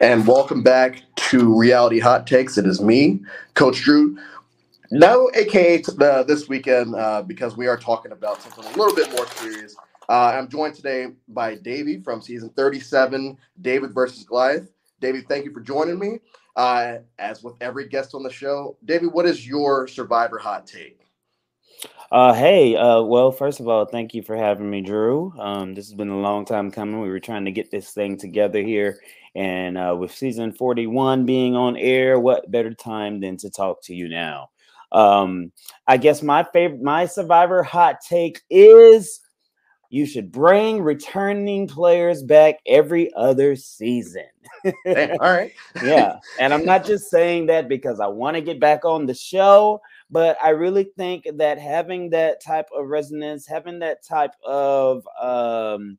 and welcome back to Reality Hot Takes. It is me, Coach Drew. No, aka uh, this weekend, uh, because we are talking about something a little bit more serious. Uh, I'm joined today by Davey from season 37, David versus Goliath. Davey, thank you for joining me. Uh, as with every guest on the show, Davey, what is your Survivor hot take? Uh, hey, uh, well, first of all, thank you for having me, Drew. Um, this has been a long time coming. We were trying to get this thing together here, and uh, with season 41 being on air, what better time than to talk to you now? Um, I guess my favorite, my survivor hot take is you should bring returning players back every other season. All right. yeah. And I'm not just saying that because I want to get back on the show. But I really think that having that type of resonance, having that type of um,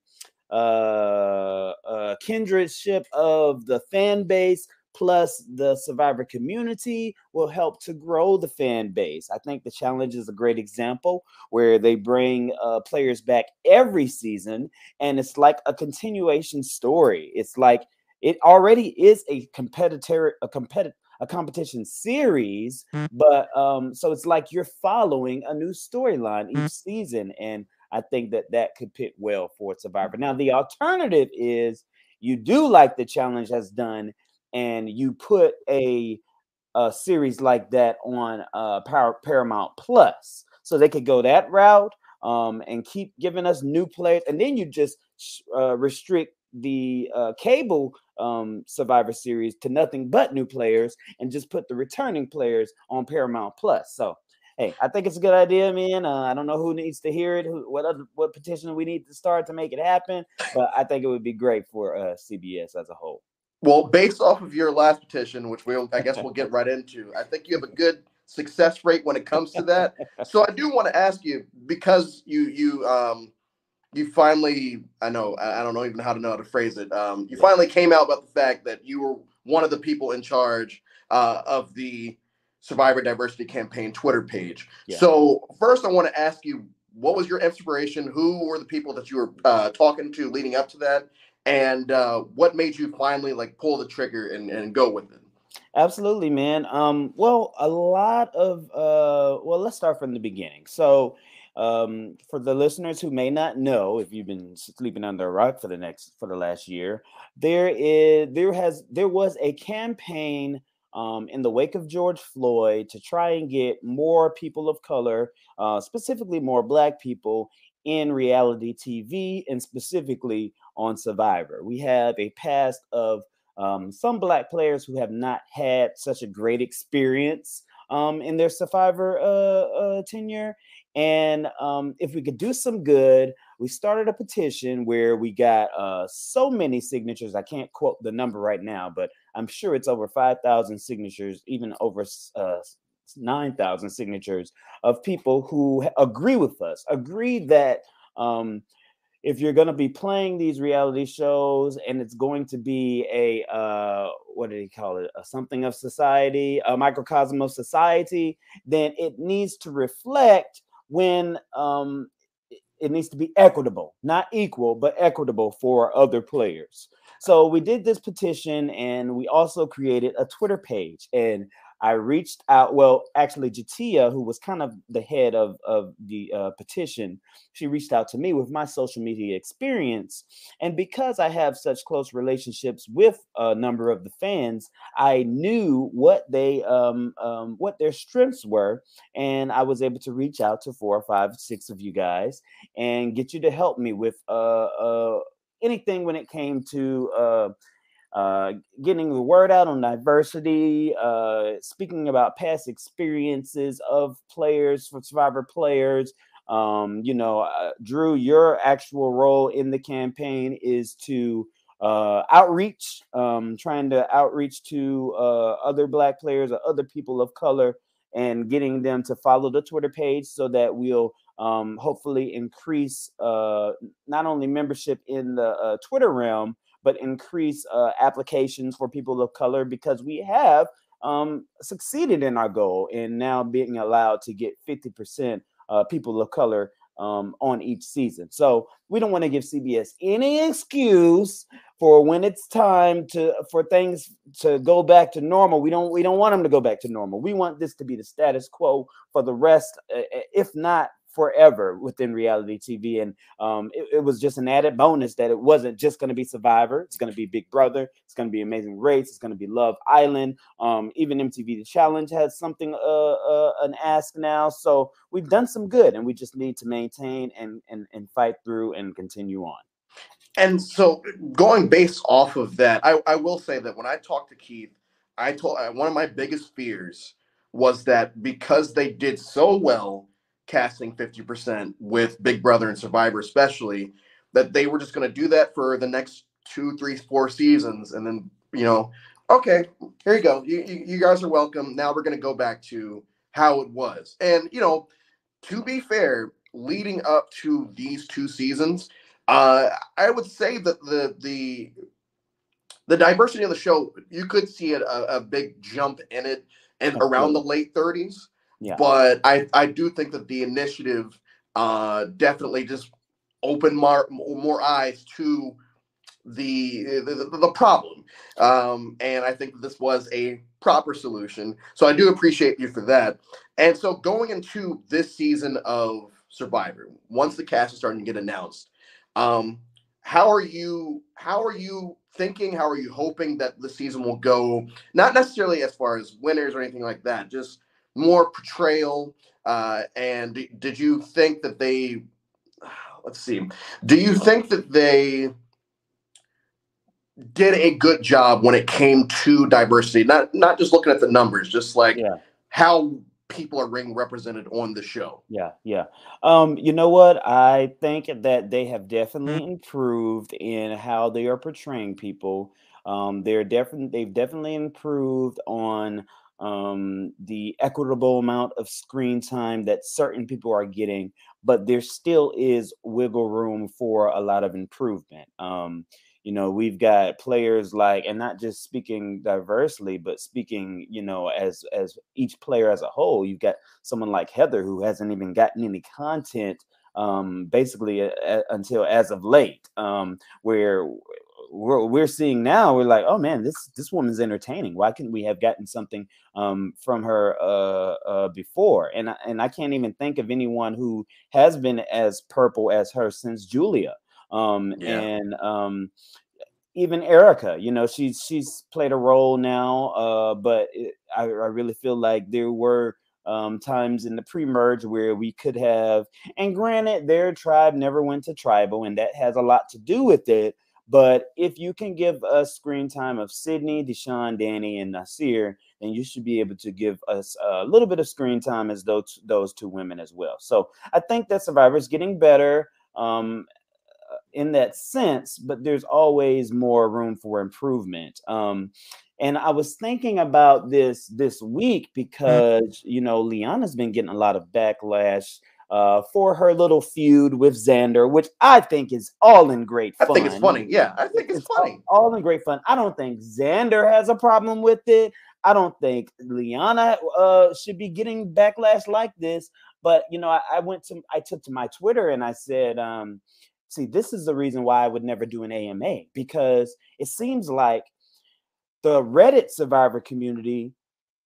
uh, uh, kindredship of the fan base plus the survivor community will help to grow the fan base. I think the challenge is a great example where they bring uh, players back every season and it's like a continuation story. It's like it already is a competitor a competitive a competition series, mm. but um, so it's like you're following a new storyline each mm. season, and I think that that could fit well for Survivor. Now, the alternative is you do like the challenge has done, and you put a a series like that on uh, Power, Paramount Plus, so they could go that route um, and keep giving us new players, and then you just uh, restrict the uh, cable um, Survivor Series to nothing but new players and just put the returning players on Paramount Plus. So, hey, I think it's a good idea, man. Uh, I don't know who needs to hear it, who, what other what petition we need to start to make it happen, but I think it would be great for uh, CBS as a whole. Well, based off of your last petition, which we'll I guess we'll get right into, I think you have a good success rate when it comes to that. so I do want to ask you because you you um you finally i know i don't know even how to know how to phrase it um, you finally came out about the fact that you were one of the people in charge uh, of the survivor diversity campaign twitter page. Yeah. so first i want to ask you what was your inspiration? Who were the people that you were uh, talking to leading up to that? And uh, what made you finally like pull the trigger and, and go with it? Absolutely man. Um, well a lot of uh, well let's start from the beginning. So um, for the listeners who may not know, if you've been sleeping under a rock for the next for the last year, there is there has there was a campaign um, in the wake of George Floyd to try and get more people of color, uh, specifically more Black people, in reality TV and specifically on Survivor. We have a past of um, some Black players who have not had such a great experience um, in their Survivor uh, uh, tenure. And um, if we could do some good, we started a petition where we got uh, so many signatures. I can't quote the number right now, but I'm sure it's over 5,000 signatures, even over uh, 9,000 signatures of people who agree with us, agree that um, if you're going to be playing these reality shows and it's going to be a uh, what did he call it a something of society a microcosm of society then it needs to reflect when um, it needs to be equitable, not equal, but equitable for other players. So we did this petition and we also created a Twitter page. And I reached out. Well, actually, Jatia, who was kind of the head of, of the uh, petition, she reached out to me with my social media experience. And because I have such close relationships with a number of the fans, I knew what they um, um, what their strengths were, and I was able to reach out to four or five, six of you guys and get you to help me with uh, uh, anything when it came to uh, uh, getting the word out on diversity, uh, speaking about past experiences of players for survivor players. Um, you know, uh, Drew, your actual role in the campaign is to uh, outreach, um, trying to outreach to uh, other Black players or other people of color and getting them to follow the Twitter page so that we'll um, hopefully increase uh, not only membership in the uh, Twitter realm, but increase uh, applications for people of color because we have um, succeeded in our goal and now being allowed to get 50% uh, people of color um, on each season. So we don't want to give CBS any excuse for when it's time to for things to go back to normal we don't we don't want them to go back to normal we want this to be the status quo for the rest if not forever within reality TV. And um, it, it, was just an added bonus that it wasn't just going to be Survivor. It's going to be Big Brother. It's going to be Amazing Race. It's going to be Love Island. Um, even MTV The Challenge has something, uh, uh, an ask now. So we've done some good, and we just need to maintain and and and fight through and continue on. And so, going based off of that, I, I will say that when I talked to Keith, I told uh, one of my biggest fears was that because they did so well casting 50% with Big Brother and Survivor, especially, that they were just going to do that for the next two, three, four seasons. And then, you know, okay, here you go. You, you, you guys are welcome. Now we're going to go back to how it was. And, you know, to be fair, leading up to these two seasons, uh, I would say that the, the, the diversity of the show, you could see it, a, a big jump in it and around the late 30s. But I, I do think that the initiative uh, definitely just opened more, more eyes to the the, the problem. Um, and I think this was a proper solution. So I do appreciate you for that. And so going into this season of Survivor, once the cast is starting to get announced, um, how are you how are you thinking? How are you hoping that the season will go? Not necessarily as far as winners or anything like that, just more portrayal. Uh, and did you think that they? Let's see. Do you think that they did a good job when it came to diversity? Not not just looking at the numbers, just like yeah. how people are being represented on the show. Yeah, yeah. Um, you know what? I think that they have definitely improved in how they are portraying people. Um, they're definitely they've definitely improved on um, the equitable amount of screen time that certain people are getting, but there still is wiggle room for a lot of improvement. Um, you know, we've got players like, and not just speaking diversely, but speaking, you know, as as each player as a whole. You've got someone like Heather who hasn't even gotten any content um, basically uh, until as of late, um, where we're, we're seeing now we're like oh man this this woman's entertaining. Why couldn't we have gotten something um, from her uh, uh, before? And and I can't even think of anyone who has been as purple as her since Julia. Um, yeah. and um, even Erica, you know she's she's played a role now uh, but it, I, I really feel like there were um, times in the pre-merge where we could have and granted their tribe never went to tribal and that has a lot to do with it but if you can give us screen time of Sydney, Deshawn, Danny, and Naseer, then you should be able to give us a little bit of screen time as those those two women as well. So I think that Survivor is getting better um, in that sense, but there's always more room for improvement. Um, and I was thinking about this this week mm-hmm. because you know Liana's been getting a lot of backlash uh, for her little feud with Xander, which I think is all in great fun. I think it's funny. Yeah, I think it's, it's funny. All, all, in great fun. I don't think Xander has a problem with it. I don't think Liana uh, should be getting backlash like this. But you know, I, I, went to I took to my Twitter and I said, um, see, this is the reason why I would never do an AMA because it seems like the Reddit survivor community,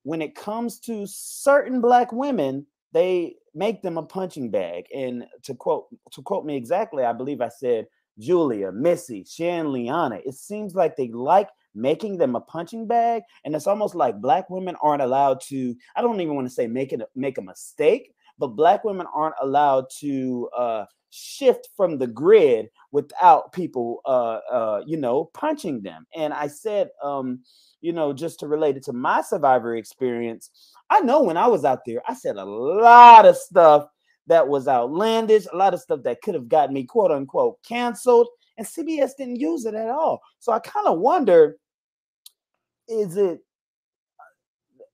when it comes to certain black women, they make them a punching bag. And to quote to quote me exactly, I believe I said Julia, Missy, Shan, Liana. It seems like they like making them a punching bag, and it's almost like black women aren't allowed to. I don't even want to say make it make a mistake, but black women aren't allowed to uh, shift from the grid without people, uh, uh, you know, punching them. And I said, um, you know, just to relate it to my survivor experience, I know when I was out there, I said a lot of stuff that was outlandish, a lot of stuff that could have gotten me quote unquote canceled, and CBS didn't use it at all. So I kind of wonder is it,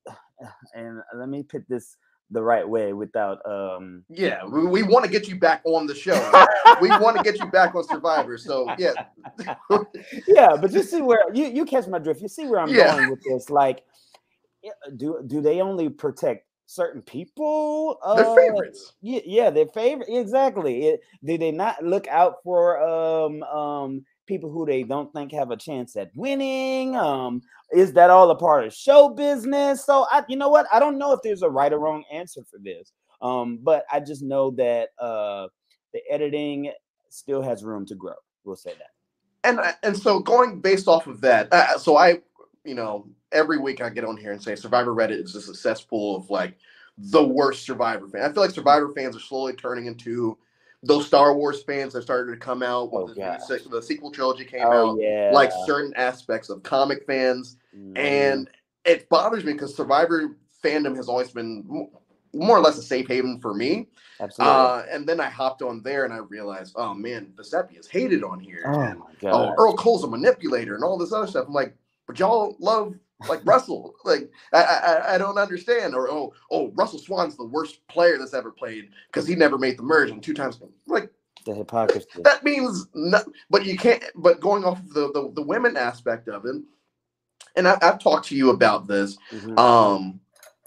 and let me put this the right way without um yeah we, we want to get you back on the show. We want to get you back on survivor so yeah. Yeah but you see where you you catch my drift. You see where i'm yeah. going with this like do do they only protect certain people? Uh, their favorites. yeah yeah their favorite exactly. It, do they not look out for um um people who they don't think have a chance at winning? Um, is that all a part of show business? So I, you know what? I don't know if there's a right or wrong answer for this. Um, but I just know that uh, the editing still has room to grow. We'll say that. And and so going based off of that, uh, so I, you know, every week I get on here and say Survivor Reddit is a cesspool of like the worst Survivor fan. I feel like Survivor fans are slowly turning into those Star Wars fans that started to come out when Oh, the, the, sequel trilogy came Oh out, yeah, like certain aspects of comic fans, Mhm. and it bothers me because Survivor fandom has always been more or less a safe haven for me. absolutely. Uh, and then I hopped on there and I realized, oh man, Vecepia is hated on here. oh and, my oh, god. Earl Cole's a manipulator and all this other stuff. I'm like, but y'all love like Russell. Like I, I I don't understand. Or oh oh Russell Swan's the worst player that's ever played because he never made the merge and two times. Like the hypocrisy. that means no, but you can't. But going off of the the, the women aspect of it, and I, I've talked to you about this. Mhm. Um,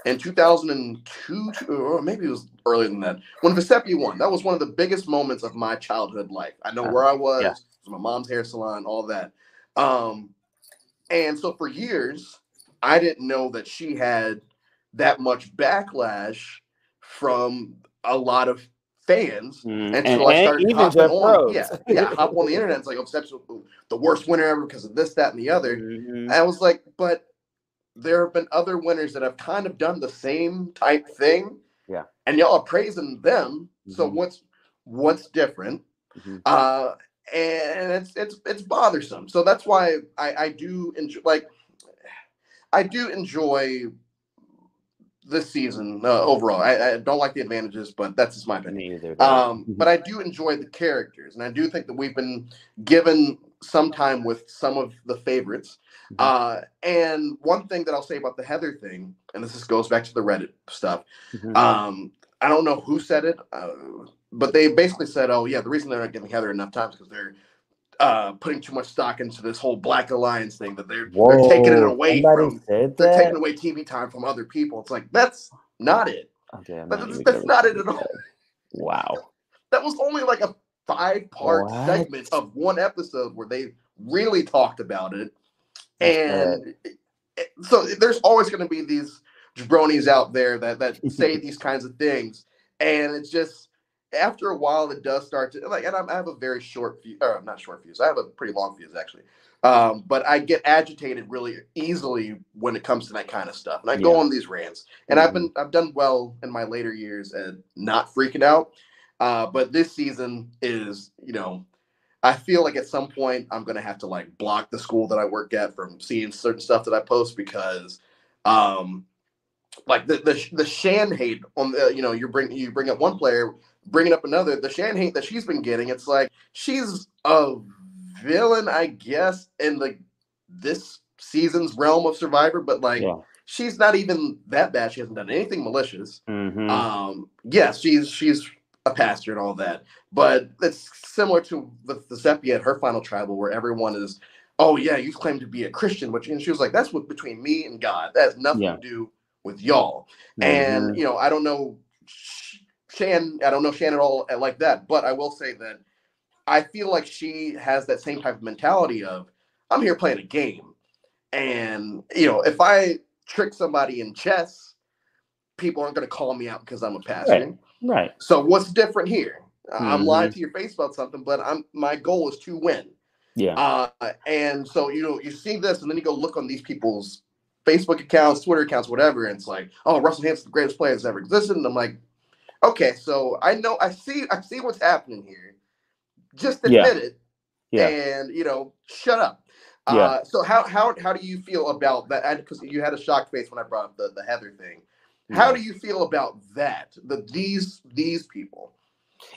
in 2002, or maybe it was earlier than that, when Vecepia won, that was one of the biggest moments of my childhood life. I know Uh, where I was, yeah. was my mom's hair salon, all that. Um, and so for years, I didn't know that she had that much backlash from a lot of fans Mhm. and so I started even hopping on. Yeah, yeah, hop on the internet. It's like, oh, Steps the worst winner ever because of this, that, and the other. Mhm. And I was like, but there have been other winners that have kind of done the same type thing. Yeah. And y'all are praising them. So Mhm. what's what's different? Mhm. Uh and it's it's it's bothersome. So that's why I, I do enjoy like I do enjoy this season uh, overall. I, I don't like the advantages, but that's just my opinion. Either. Um, but I do enjoy the characters, and I do think that we've been given some time with some of the favorites. Mhm. Uh, and one thing that I'll say about the Heather thing, and this just goes back to the Reddit stuff. Mhm. Um, I don't know who said it, uh, but they basically said, "Oh yeah, the reason they're not giving Heather enough time is because they're." Uh, putting too much stock into this whole Black Alliance thing that they're they're taking it away from they're taking away TV time from other people. It's like that's not it. Okay, I'm not that's, that's not it at all. Wow. that was only like a five part What? segment of one episode where they really talked about it. And it- so there's always going to be these jabronis out there that, that say these kinds of things. And it's just, after a while, it does start to, like, and I'm, I have a very short fuse, or I'm not short fuse, I have a pretty long fuse actually. Um, but I get agitated really easily when it comes to that kind of stuff. And I go on these rants. And I've Mhm. been, I've done well in my later years and not freaking out. Uh, but this season is, you know, I feel like at some point I'm gonna have to like block the school that I work at from seeing certain stuff that I post because, um, like the the the Shan hate on the you know you bring you bring up one player, bringing up another. The Shan hate that she's been getting, it's like she's a villain, I guess, in the this season's realm of Survivor, but like Yeah. she's not even that bad. She hasn't done anything malicious. Mhm. Um, yes, she's she's a pastor and all that, but it's similar to the, the Vecepia at her final tribal, where everyone is, oh yeah, you claim to be a Christian, which and she was like, that's what between me and God. That has nothing Yeah. to do with y'all. And Mhm. you know, I don't know Shan, I don't know Shan at all uh, like that, but I will say that I feel like she has that same type of mentality of I'm here playing a game, and you know, if I trick somebody in chess, people aren't going to call me out because I'm a pastor. right. So what's different here? I'm Mhm. lying to your face about something, but I'm my goal is to win. Yeah. Uh, and so you know, you see this, and then you go look on these people's Facebook accounts, Twitter accounts, whatever, and it's like, oh, Russell Hantz's the greatest player that's ever existed. And I'm like, okay, so I know, I see, I see what's happening here. Just Yeah. admit it, Yeah. and you know, shut up. Yeah. Uh, so how how how do you feel about that? Because you had a shocked face when I brought up the the Heather thing. How Yeah. do you feel about that? The these these people.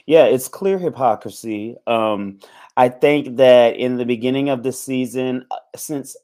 Yeah, it's clear hypocrisy. Um, I think that in the beginning of the season, uh, since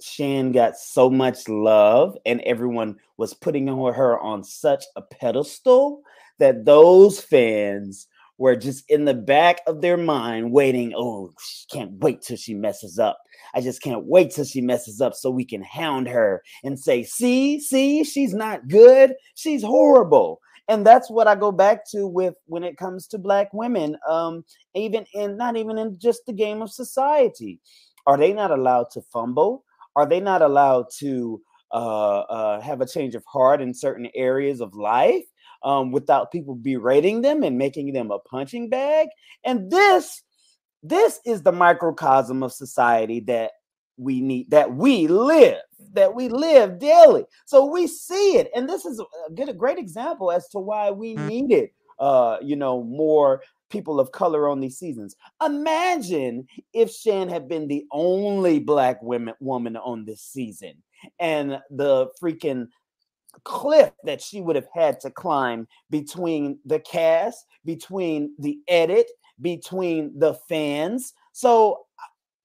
Shan got so much love and everyone was putting her on such a pedestal, that those fans were just in the back of their mind waiting. Oh, can't wait till she messes up. I just can't wait till she messes up so we can hound her and say, see, see, she's not good. She's horrible. and that's what I go back to with when it comes to black women. Um, even in not even in just the game of society, are they not allowed to fumble? Are they not allowed to uh, uh, have a change of heart in certain areas of life um, without people berating them and making them a punching bag? And this, this is the microcosm of society that we need that we live that we live daily so we see it and this is a good a great example as to why we mm. needed uh you know more people of color on these seasons imagine if shan had been the only black women woman on this season and the freaking cliff that she would have had to climb between the cast between the edit between the fans so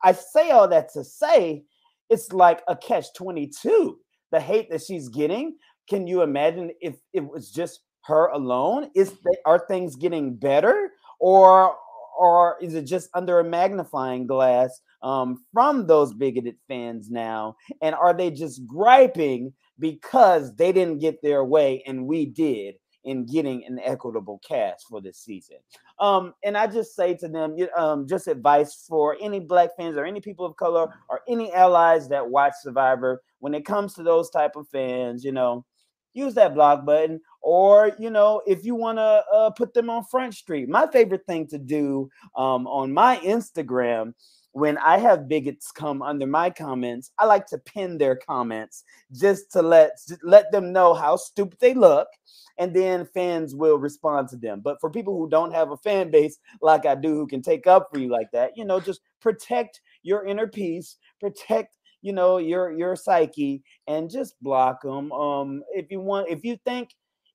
I say all that to say it's like a catch 22. The hate that she's getting. Can you imagine if it was just her alone? Is they, are things getting better or or is it just under a magnifying glass um, from those bigoted fans now? And are they just griping because they didn't get their way and we did? in getting an equitable cast for this season. Um, and I just say to them, um, just advice for any black fans or any people of color or any allies that watch Survivor. When it comes to those type of fans, you know, use that block button, or you know, if you want to uh, put them on Front Street. My favorite thing to do um, on my Instagram when I have bigots come under my comments, I like to pin their comments just to let let them know how stupid they look, and then fans will respond to them. But for people who don't have a fan base like I do, who can take up for you like that, you know, just protect your inner peace, protect you know your your psyche, and just block them. Um, if you want, if you think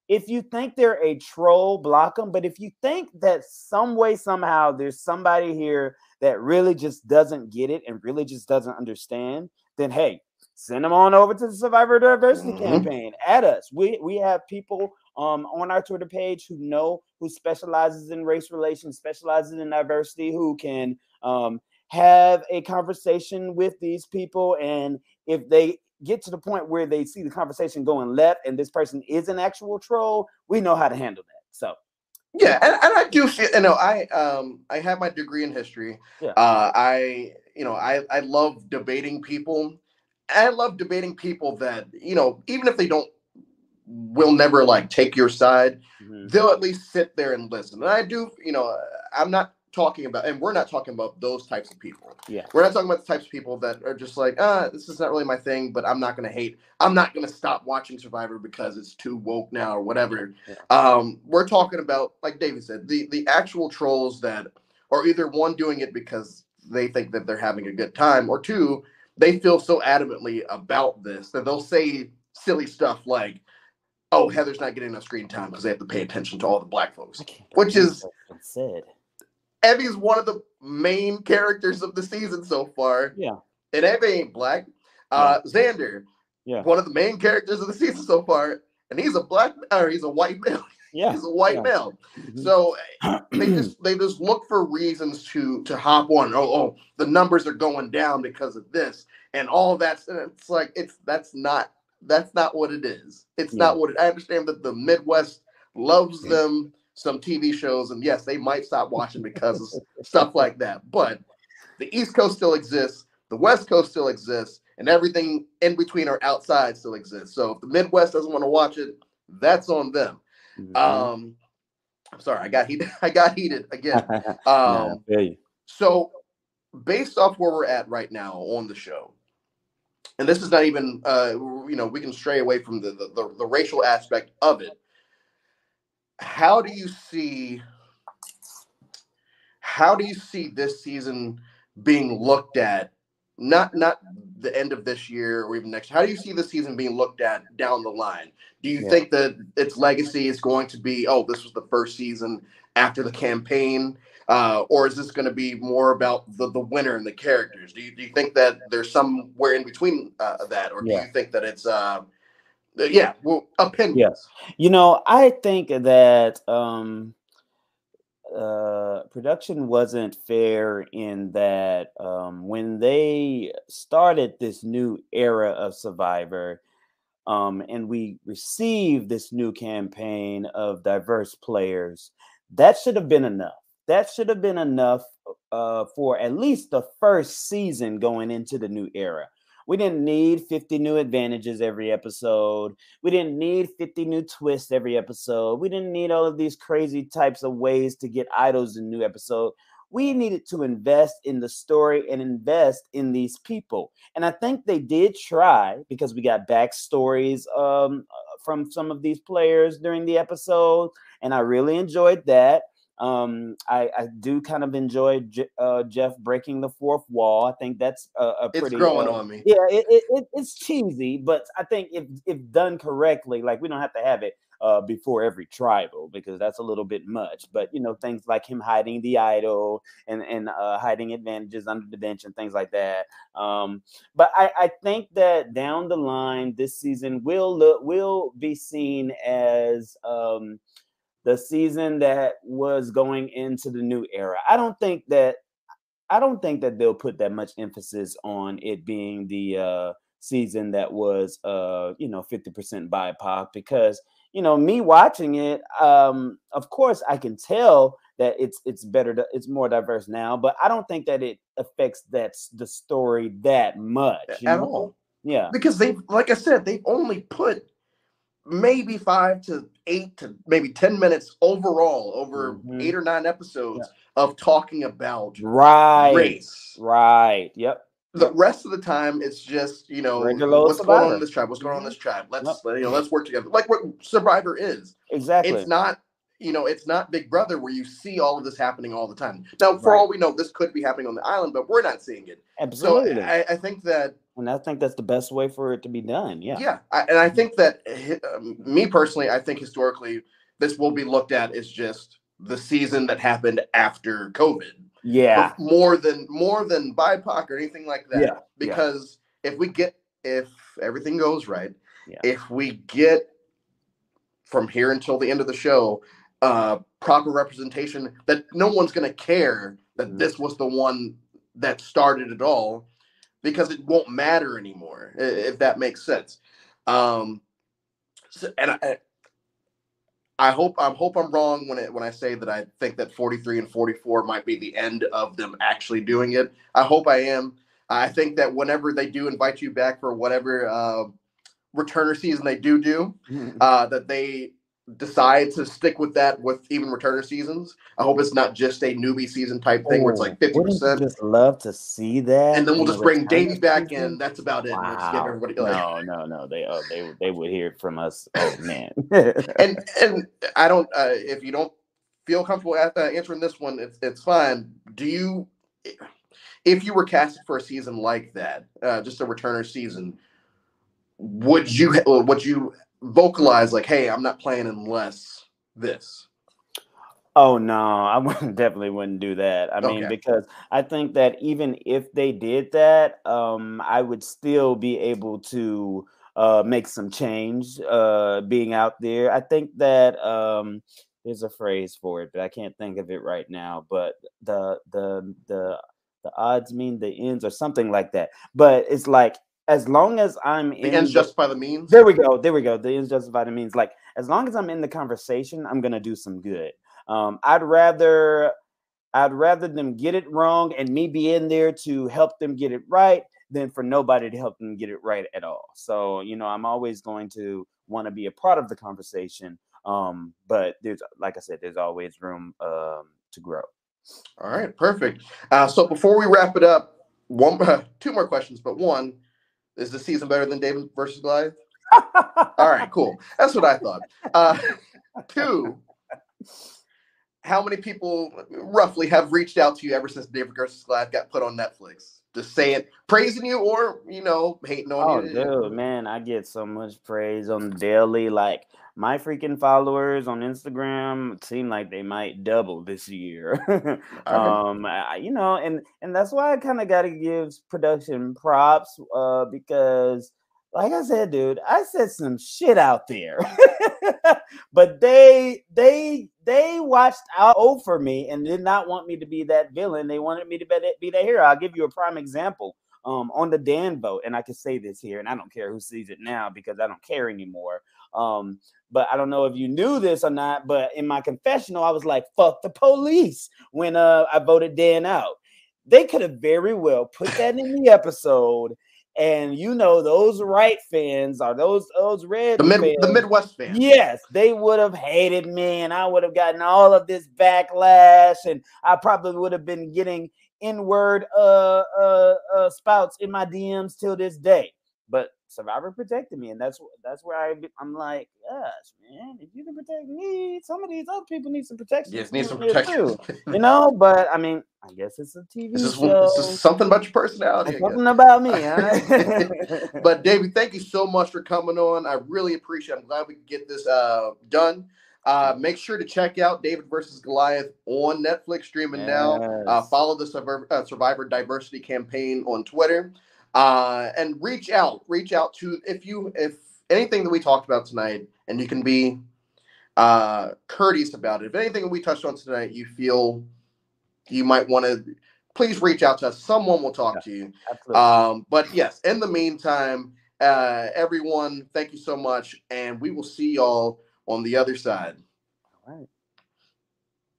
if you think they're a troll, block them. But if you think that some way, somehow, there's somebody here that really just doesn't get it and really just doesn't understand, then hey, send them on over to the Survivor Diversity mm-hmm. Campaign. At us, we we have people um, on our Twitter page who know who specializes in race relations, specializes in diversity, who can um, have a conversation with these people, and if they get to the point where they see the conversation going left and this person is an actual troll, we know how to handle that. So yeah, and, and I do feel you know, I um I have my degree in history. Yeah. Uh I you know, I I love debating people. I love debating people that, you know, even if they don't will never like take your side, mm-hmm. they'll at least sit there and listen. And I do, you know, I'm not talking about, and we're not talking about those types of people. Yeah. We're not talking about the types of people that are just like, ah, this is not really my thing, but I'm not going to hate. I'm not going to stop watching Survivor because it's too woke now or whatever. Yeah. Um, we're talking about, like David said, the the actual trolls that are either one doing it because they think that they're having a good time, or two, they feel so adamantly about this that they'll say silly stuff like, "Oh, Heather's not getting enough screen time because they have to pay attention to all the black folks," which is said Evvie's one of the main characters of the season so far. Yeah. And Evie ain't black. Uh, yeah. Xander, yeah, one of the main characters of the season so far, and he's a black or he's a white male. Yeah, he's a white yeah. male. Mm-hmm. So they just they just look for reasons to to hop on. Oh, oh, the numbers are going down because of this, and all that's and it's like it's that's not that's not what it is. It's yeah. not what it, I understand that the Midwest loves them some TV shows, and yes, they might stop watching because of stuff like that. But the East Coast still exists, the West Coast still exists, and everything in between or outside still exists. So if the Midwest doesn't want to watch it, that's on them. Mm-hmm. Um, I'm sorry, I got heated. I got heated again. Um, yeah, so based off where we're at right now on the show, and this is not even, uh, you know, we can stray away from the, the, the, the racial aspect of it how do you see how do you see this season being looked at not not the end of this year or even next how do you see the season being looked at down the line do you yeah. think that its legacy is going to be oh this was the first season after the campaign uh, or is this going to be more about the, the winner and the characters do you, do you think that there's somewhere in between uh, that or do yeah. you think that it's uh, uh, yeah, well, opinions. Yes. You know, I think that um uh production wasn't fair in that um when they started this new era of Survivor, um, and we received this new campaign of diverse players, that should have been enough. That should have been enough uh, for at least the first season going into the new era. We didn't need 50 new advantages every episode. We didn't need 50 new twists every episode. We didn't need all of these crazy types of ways to get idols in new episode. We needed to invest in the story and invest in these people. And I think they did try because we got backstories um, from some of these players during the episode. And I really enjoyed that. Um, I, I do kind of enjoy J- uh, Jeff breaking the fourth wall. I think that's a, a It's pretty growing uh, on me. yeah, it, it, it, it's cheesy, but I think if if done correctly, like we don't have to have it uh, before every tribal because that's a little bit much. But you know, things like him hiding the idol and and uh, hiding advantages under the bench and things like that. Um, but I, I think that down the line, this season will look will be seen as um, the season that was going into the new era. I don't think that I don't think that they'll put that much emphasis on it being the uh, season that was, uh, you know, 50% BIPOC because, you know, me watching it, um, of course, I can tell that it's it's better, to, it's more diverse now, but I don't think that it affects that s- the story that much you At know? all. Yeah, because they've like i said they've only put maybe five to eight to maybe 10 minutes overall over Mhm. eight or nine episodes of talking about right, race. Right, yep, the rest of the time it's just you know what's going on in this tribe? What's going on in Mhm. this tribe? Let's Yep. you know let's work together. Like what survivor is. Exactly. it's not you know it's not big brother where you see all of this happening all the time. Now for Right. all we know this could be happening on the island but we're not seeing it. So Absolutely, I, I think that and I think that's the best way for it to be done. Yeah, Yeah, I, and I think that um, me personally, I think historically this will be looked at as just the season that happened after COVID, yeah, Bef- more than more than BIPOC or anything like that. Yeah, yeah. because if we get if everything goes right, Yeah. if we get from here until the end of the show uh proper representation that no one's going to care that Mhm. this was the one that started it all because it won't matter anymore if that makes sense um so, and I, I hope I hope I'm wrong when it when I say that I think that 43 and 44 might be the end of them actually doing it. I hope I am. I think that whenever they do invite you back for whatever uh, returner season they do do, uh, that they decide to stick with that with even returner seasons. I hope it's not just a newbie season type thing where it's like 50%. Oh, Wouldn't you just love to see that. and then we'll just bring Davey back in. That's about it. Wow. everybody like, No, no, no. They oh, they they would hear from us. Oh man. and and I don't. Uh, if you don't feel comfortable at, uh, answering this one, it's it's fine. Do you, if you were casted for a season like that, uh, just a returner season, would you would you vocalize like, "Hey, I'm not playing unless this"? Oh no, I wouldn't definitely wouldn't do that. I mean, because I think that even if they did that, um, I would still be able to uh make some change uh being out there. I think that um there's a phrase for it, but I can't think of it right now. But the the the the odds mean the ends or something like that. But it's like as long as I'm The in ends the- justify the means. there we go. There we go. The ends justify the means. Like as long as I'm in the conversation, I'm gonna do some good. Um, I'd rather I'd rather them get it wrong and me be in there to help them get it right than for nobody to help them get it right at all. So you know, I'm always going to want to be a part of the conversation. Um, but there's like I said, there's always room um to grow. All right, perfect. Uh, so before we wrap it up, one, uh, two more questions, but one, is the season better than David versus Goliath? All right, cool. That's what I thought. Uh, two, how many people roughly have reached out to you ever since David versus Goliath got put on Netflix? Just saying, praising you, or you know, hating Oh, on you. Oh dude, man, I get so much praise on the daily. Like my freaking followers on Instagram seem like they might double this year. Um, I, you know, and and that's why I kind of got to give production props, uh, because like I said, dude, I said some shit out there, but they they they watched out for me and did not want me to be that villain. They wanted me to be that, be that hero. I'll give you a prime example um, on the Dan vote, and I can say this here, and I don't care who sees it now because I don't care anymore. Um, but I don't know if you knew this or not, but in my confessional, I was like, fuck the police when uh, I voted Dan out. They could have very well put that in the episode. And you know, those right fans are those those red The mid fans, the Midwest fans. Yes, they would have hated me, and I would have gotten all of this backlash, and I probably would have been getting N-word uh, uh, uh, spouts in my DMs till this day. But Survivor protected me, and that's that's where I I'm like, gosh, man, if you can protect me, some of these other people need some protection. Yes, need some protection. too, you know. But I mean, I guess it's a TV This is, show. this is something about your personality. Something about me, huh? But David, thank you so much for coming on. I really appreciate. it. I'm glad we could get this uh, done. Uh, make sure to check out David versus Goliath on Netflix streaming now. Uh, follow the Survivor, uh, Survivor Diversity Campaign on Twitter, uh, and reach out. Reach out to if you if anything that we talked about tonight, and you can be uh, courteous about it. If anything we touched on tonight, you feel you might want to, please reach out to us. Someone will talk to you. Absolutely. Um, but yes, in the meantime, uh, everyone, thank you so much, and we will see y'all on the other side. All right.